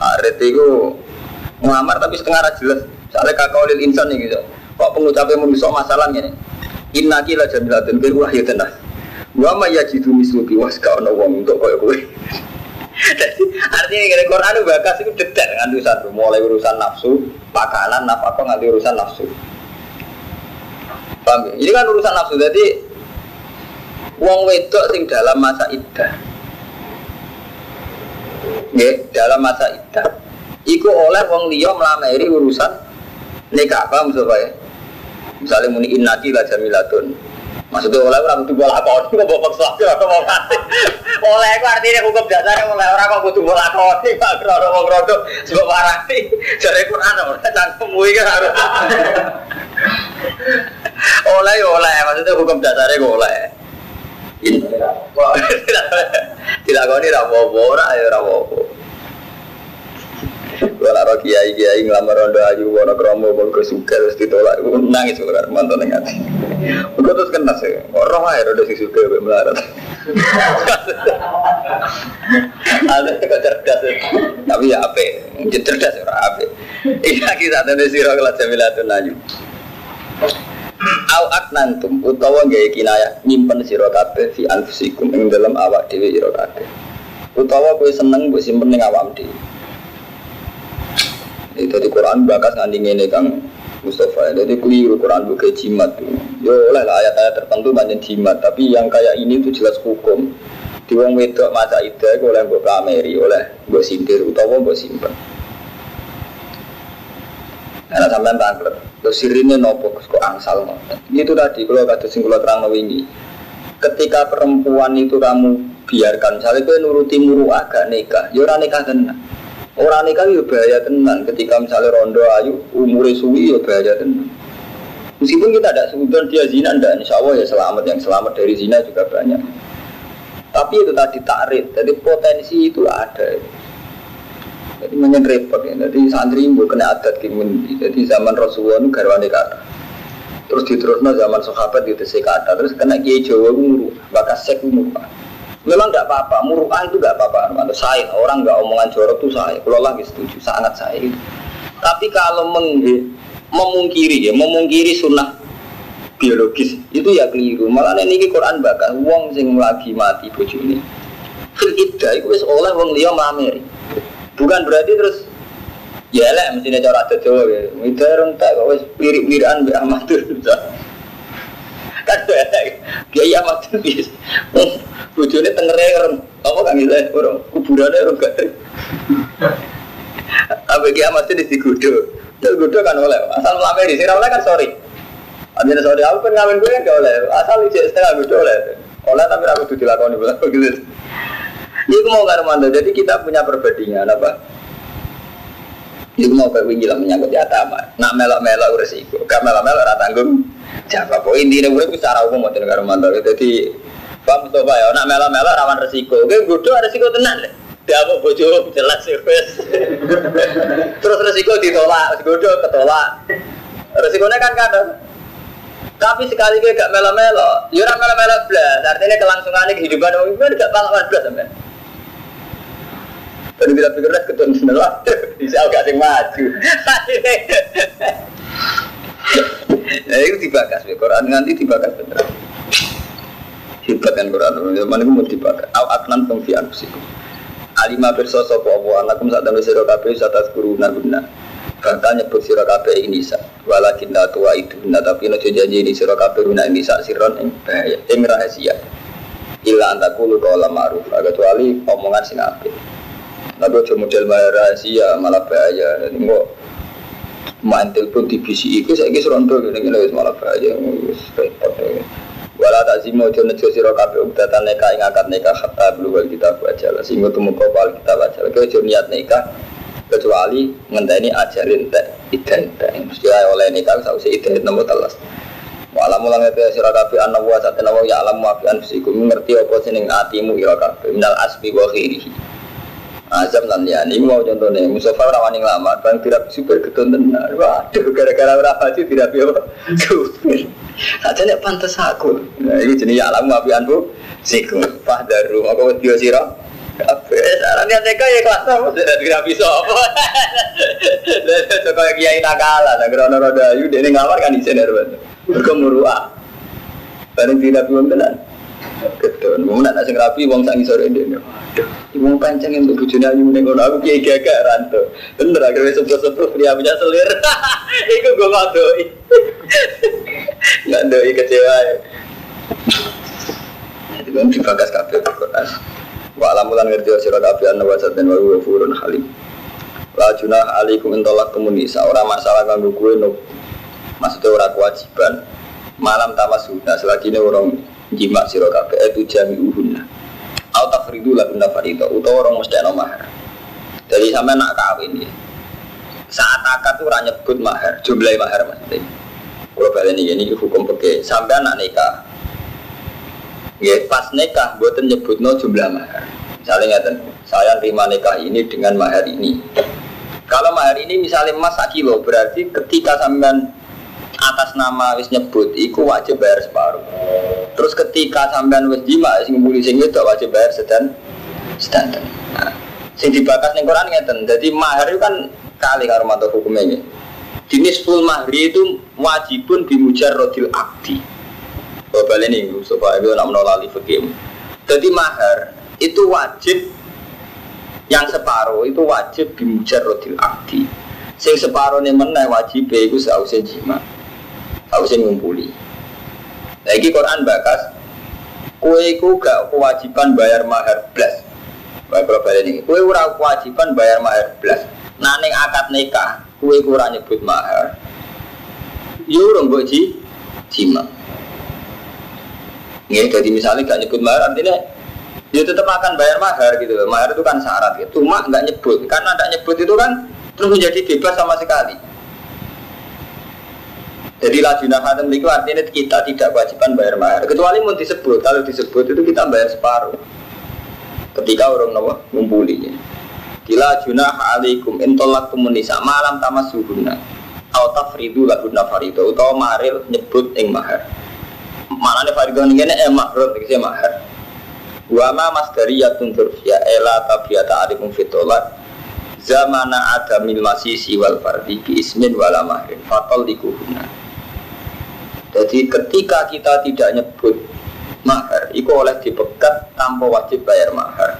Arit itu ngelamar tapi setengah ra jelas. Soalnya kakak olil insan nih gitu. Kok pengucapnya manusia masalahnya nih. Inna kila jamilatun bil wahyu tenas. Wa ma yajidu misluki was ka ono wong untuk kowe. Jadi artinya kira Quran itu bakas itu detail kan urusan mulai urusan nafsu, makanan, nafkah nganti urusan nafsu. Paham ya? Ini kan urusan nafsu. Jadi wong wedok sing dalam masa iddah ya, dalam masa iddah iku oleh wong liya melamari urusan nikah. Apa maksudnya ya misalnya muni innaki la jamilatun. Maksudnya oleh orang kudu bola kau bapak suami atau mau mati. Oleh itu artinya hukum dasarnya oleh orang kok kudu bola kau pak krono mau krono sebab warati jadi Quran orang cangkem kan harus oleh oleh. Maksudnya hukum dasarnya oleh. Tidak kau ini rapopo ora ya rapopo kalau roh kiai kiai ngelamar rondo ayu wono kromo pun kesuka terus ditolak nangis kalau mantan nengati gue terus kena sih roh aja rondo si suka gue melarat ada kok cerdas tapi ya apa cerdas ora apa iya kita ada siro kelas jamilatun ayu Au aknantum utawa gaya kinaya nyimpen sira kabeh fi anfusikum ing dalam awak dhewe sira kabeh. Utawa kowe seneng kowe simpen ning awak dhewe. Itu di Quran bakas nganti ngene Kang Mustafa. Jadi keliru Quran buka jimat. Yo oleh lah ayat-ayat tertentu banyak jimat, tapi yang kayak ini itu jelas hukum. Di wong wedok masa iku oleh mbok kameri, oleh mbok sindir utawa mbok simpen. Karena sampean tanglet, terus sirine nopo kok angsal. Itu tadi kalau kata sing kula terang wingi. Ketika perempuan itu kamu biarkan, misalnya kowe nuruti muru agak nikah, ya ora nikah tenan. Orang nikah ya bahaya tenan. Ketika misalnya rondo ayu, umure suwi ya bahaya tenan. Meskipun kita tidak sebutkan dia zina, tidak insya Allah ya selamat. Yang selamat dari zina juga banyak. Tapi itu tadi tarik, jadi potensi itu ada. Jadi banyak repot ya. Jadi santri ibu kena adat kimun. Jadi zaman Rasulullah itu garwane kata. Terus diterusnya zaman sahabat itu kata. Terus kena kiai Jawa muru, bakas sek. Memang nggak apa-apa, muruah itu nggak apa-apa. Mantu saya, orang nggak omongan jorok itu saya. Kalau lagi setuju, sangat saya. Tapi kalau meng memungkiri ya, memungkiri sunnah biologis itu ya keliru. Malah ini Quran bakal wong sing lagi mati bojone. Fil iddah itu oleh wong liya mameri. Bukan berarti terus ya lah mestinya cara adat Jawa ya. Itu orang tak kok wis wirik-wirikan mbek amatur. Kan Kiai amatur bis. Bojone tengere orang apa kan gitu orang kuburane orang gak. Apa kiamat ini digodo. Terus godo kan oleh. Asal lama di sini oleh kan sorry. Ambil sorry aku kan ngamen gue kan gak oleh. Asal ijek setengah godo oleh. Oleh tapi aku tuh dilakoni begitu. Ini mau karo mando. Jadi kita punya perbandingan apa? Ini mau kayak wingi lah menyangkut atama. Nak melok-melok resiko. Gak melok-melok ora tanggung. Jawab. Pokoknya intinya urip secara umum mau karo mando. Jadi paham Mustafa ya. Nak melok-melok rawan resiko. Oke, godo resiko tenan deh. Dia mau bojo jelas ya wes. Terus resiko ditolak, godo ketolak. Resikonya kan kadang tapi sekali gue gak melo-melo, yura ya melo-melo belas. Artinya kelangsungannya kehidupan orang itu gak pengalaman belas sampai. Tadi tidak pikir lah ketemu sebelah, bisa gak sing maju. Nah itu dibahas, Quran nanti dibahas bener. Hebat kan Quran, zaman itu mau dibahas. Au aknan pengfi anfusikum. Alima berso sopo apa anakum saat temen sira kabeh satas guru guna. Bakal nyebut sira kabeh ini sa. Walakin la tua itu nah tapi no janji ini sira kabeh guna ini sa siron ing bahaya ing rahasia. Illa antakulu qala ma'ruf kecuali omongan sing apik. Tapi aja model rahasia malah bahaya. Jadi kok main telepon di BCI itu saya kira seronto gini-gini malah bahaya. Wis repot ya. Wala tak zimo jo nejo sira kabeh ubdatan neka ing akad neka hatta bluwal kita baca lah sehingga tumeka pal kita baca lah jo niat neka kecuali ngenteni ajalin teh idan teh mesti oleh neka sausi idan nomor telas Wala mulang itu sira kabeh ana wa satena wa ya alam wa fi anfusikum ngerti apa seneng atimu ira kabeh. Minal asbi wa khairihi azam lan ya. Ini mau contohnya Mustafa orang wani lamar bang tidak super ketonton waduh gara-gara orang haji tidak biar super aja nih pantas aku. Nah ini jenis alam apian bu. Siku pah daru. Aku dia siro Kabeh saran niat neka ya kelas sama tidak bisa apa. Kok kiai nakala, nak krono roda ayu dene ngamar kan isin ya, Mergo muruah. Bareng tidak belum tenan. Ketun, mau nak nasi rapi, wong sangi sore ini. Wong pancing untuk bujuni ayu nih kalau aku kiai gagak ranto. Bener akhirnya sebut-sebut pria punya selir. Iku gue ngadoi. Ngadoi kecewa ya. Itu kan dibagas kafe Quran. Wa alamulan ngerti sira kabeh anna wa dan wa ghafurun halim. La junah alaikum intolak komunisa. Orang masalah kanggo gue no. Maksudnya orang kewajiban. Malam tamas sudah selagi ini orang jima sira kabeh itu jami uhunna au tafridu lagunna farida utawa orang mesti ana mahar. Jadi sampai nak kawin ya. Saat akad tuh ora nyebut mahar. Jumlah mahar maksudnya kalau balik ini ini hukum pakai sampai anak nikah. Ya pas nikah buatan nyebut no jumlah mahar. Misalnya ngeten saya terima nikah ini dengan mahar ini. Kalau mahar ini misalnya emas kilo berarti ketika sampean atas nama wis nyebut iku wajib bayar separuh. Terus ketika sampean wis jima sing nguli sing itu wajib bayar sedan sedan. Nah, sing dibakas ning Quran ngeten jadi mahar itu kan kali karo mata hukumnya ini jenis full mahri itu wajibun bimujar rodil akdi Oh, balik nih, supaya gue nak menolak fikih. Jadi mahar itu wajib yang separuh itu wajib bimujar rodil akdi. Sing separuh nih mana wajib itu seharusnya jima harusnya ngumpuli. Lagi Quran bakas Kue iku gak kewajiban bayar mahar blas. Baik kalau balik ini, kue ora kewajiban bayar mahar blas. Nah akad nikah, kue kurang nyebut mahar. Yo urung mbok ji jima. Jadi misalnya gak nyebut mahar artinya dia tetap akan bayar mahar gitu. Mahar itu kan syarat gitu. Cuma nggak nyebut. Karena nggak nyebut itu kan terus menjadi bebas sama sekali. Jadi lajuna khatam itu artinya kita tidak kewajiban bayar mahar. Kecuali mau disebut, kalau disebut itu kita bayar separuh. Ketika orang nawa ngumpulinya. Kila junah alaikum intolak kumunisa malam tamas suhuna. Au tafridu laguna farido utawa maril nyebut ing mahar. Mana nih farido ini eh mahrut ini mahar. Wa ma masdariyatun turfya ela tabiata alikum fitolak zamana adamil masisi wal fardi bi ismin wala mahrin fatol dikuhuna jadi ketika kita tidak nyebut mahar, itu oleh dipegat tanpa wajib bayar mahar.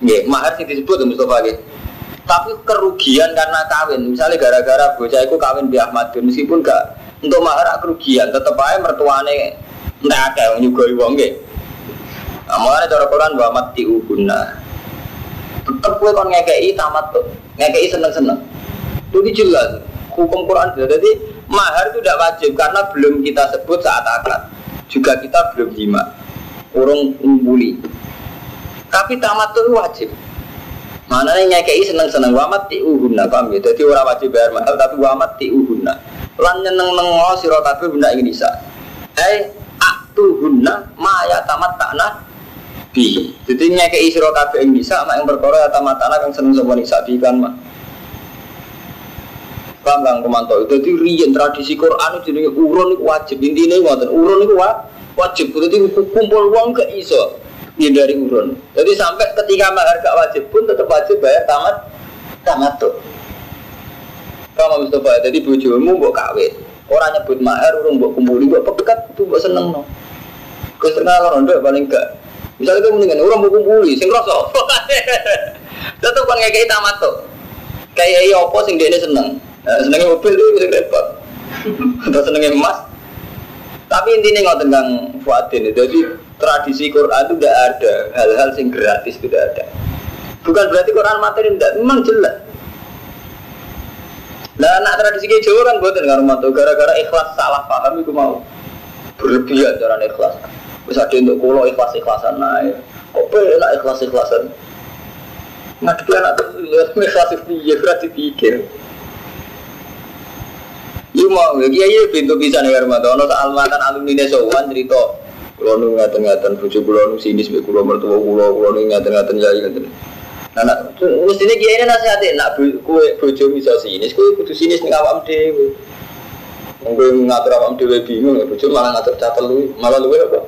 Nggih, mahar sih disebut Mustafa nggih. Tapi kerugian karena kawin, misalnya gara-gara bocah itu kawin di Ahmad meskipun gak untuk mahar kerugian, tetap aja mertuane ndak ada yang juga wong nggih. Nah, mulane cara Quran wa mati uhunna. Tetep kowe kon ngekei tamat tuh, ngekei seneng-seneng. Itu jelas hukum Quran jadi mahar itu tidak wajib karena belum kita sebut saat akad. Juga kita belum jima urung umbuli. Tapi tamat itu wajib. Mana yang ngekei seneng seneng wamat ti uhunna paham ya? Jadi orang wajib bayar mahal tapi wamat ti uhunna. Lan nyeneng nengo siro kabeh benda ingin bisa eh aktuhunna maya tamat takna bi. Jadi ngekei siro kabeh ingin bisa mak yang berkora tamat takna kang seneng sama nisa bi kan mah Paham Kang Komanto? Jadi riyen tradisi Quran itu jadi urun itu wajib. Intinya ngoten, urun itu wajib. Jadi kumpul uang ke iso dari urun. Jadi sampai ketika mahar gak wajib pun tetap wajib bayar tamat tamat tuh. Kamu Mustafa, jadi bujumu buat kawin. Orang nyebut mahar, urun buat kumpuli, buat pekat itu buat seneng no. Kesenangan rondo paling gak. Misalnya kamu dengan orang buat kumpuli, sing rasa. Tetap kan kayak tamat tuh. Kayak iya apa sing dia seneng. Nah, senengnya mobil itu bisa repot. Atau senengnya emas. Tapi intinya nggak tentang Fuadin Jadi tradisi Quran itu tidak ada hal-hal yang gratis tidak ada. Bukan berarti Quran materi tidak, memang jelas. Nah, anak tradisi kayak Jawa kan buatan dengan rumah gara-gara ikhlas salah paham itu mau berlebihan cara ikhlas. Bisa ada untuk kulo ikhlas ikhlasan naik. Kok enak ikhlas ikhlasan? Ngadepi anak tuh ikhlas itu ya berarti pikir. Iya mau, ya iya pintu bisa nih karena ono soal mantan alumni sowan cerita. Kulo nu ngaten ngaten bujuk kulo nu sinis be kulo mertua kulo kulo nu ngaten ngaten jadi ngaten. Nah, nah mestinya kiai nasihatin, nak kue bojo bisa sinis, kue kudu sinis nih awam dewi. Mungkin ngatur awam dewi bingung, bojo malah ngatur catel lu, malah lu apa?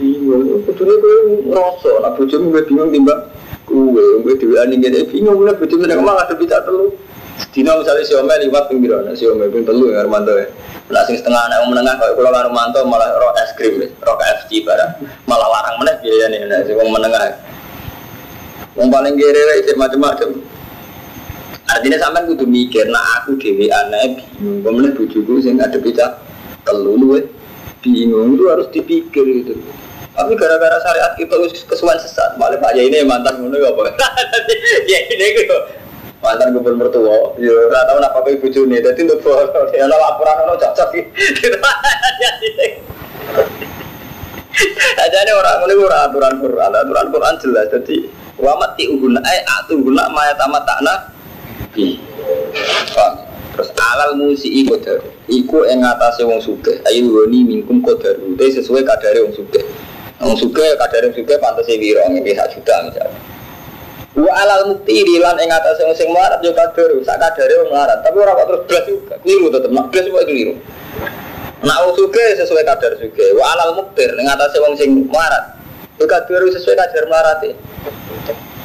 Bingung, kudunya kue ngerasa, nak bojo gue bingung timbang kue, dewi aning gede bingung, gue bojo gue malah ngatur catel lu. Dino misalnya si Ome liwat ping si Ome ping telu ya Armanto ya. Sing setengah anak menengah kalau pulau Armanto malah roh es krim, roh KFC barang, malah larang meneh biaya nih, nah si wong menengah. Wong paling kere itu macam-macam. Artinya sampai kudu mikir, nah aku dewi aneh bingung, kemudian bujuku sing ada bisa telu lu bingung itu harus dipikir gitu. Tapi gara-gara syariat itu kesuwan sesat, malah Pak ini mantan ngono ya apa? Ya ini gitu mantan gubernur mertua ya nggak tahu apa ibu Juni. Jadi untuk ya laporan orang cocok. Aja nih orang ini orang aturan Quran. Aturan Quran jelas jadi wamat ti uhuna eh atu guna maya tamat takna terus alal musi iku daru iku yang ngatasi wong suge. Ayu woni mingkum kodaru itu sesuai kadare wong suge. Wong suge kadare wong suge pantas wiro ini sak juta misalnya Wa alal mukti lan ing atase sing sing melarat yo kader, sak kadare wong melarat. Tapi ora kok terus blas juga. Keliru tetep, nek blas kok keliru. Nak wong suge sesuai kadar suge. Wa alal muktir ing atase wong sing melarat. Yo kader sesuai kadar melarat.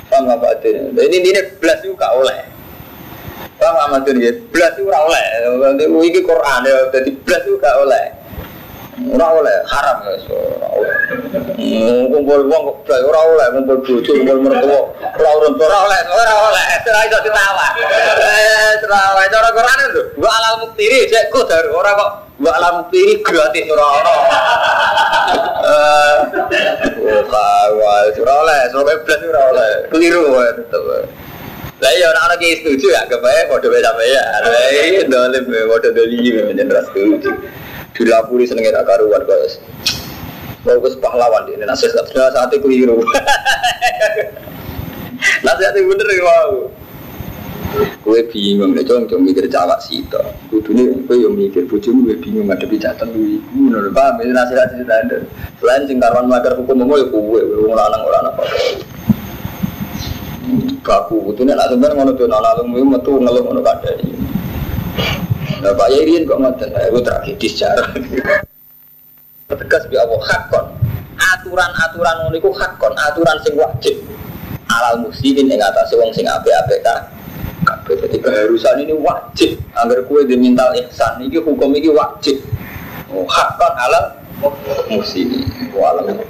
Paham apa itu? Ini ini blas juga oleh. Paham apa itu? Blas ora oleh. Iki Quran ya, dadi blas juga oleh. Ora oleh haram ya so kumpul wong kok ora oleh. Kumpul bojo kumpul mertua ora ora oleh ora oleh. Ora iso ditawa eh ora cara Quran lho wa alal muktiri sik kudar ora kok wa alal muktiri gratis ora ono. Eh, oh, ora oleh, soalnya belas ora oleh, keliru wae tetep. Lah iya ana ki setuju ya kebae padha sampe ya. Lah iya dolim padha doli menjen ras setuju. Dilapuri senenge tak karuan kok. Bagus pahlawan di nasihat saat itu keliru. Nasihat itu bener ya wow. Kue bingung, nek cong cong mikir cawak sih to. Kudune kue yo mikir bojomu kue bingung jatuh kuwi. Ngono lho, paham ya nasihat itu ada. Selain sing karuan melanggar hukum umum yo kue wong lanang ora ana apa. Baku, kudune nak sampean ngono to ana lumu metu ngeluh ngono kadani. Nah, Pak Yairin kok ngoten, itu tragedis cara. Tegas bi Allah hakon. Aturan-aturan ngono iku hakon, aturan sing wajib. Alal muslimin ing atase wong sing apik-apik ta. Kabeh dadi keharusan ini wajib. Angger kue diminta ihsan iki hukum iki wajib. Oh, hakon alal muslimin. Walam.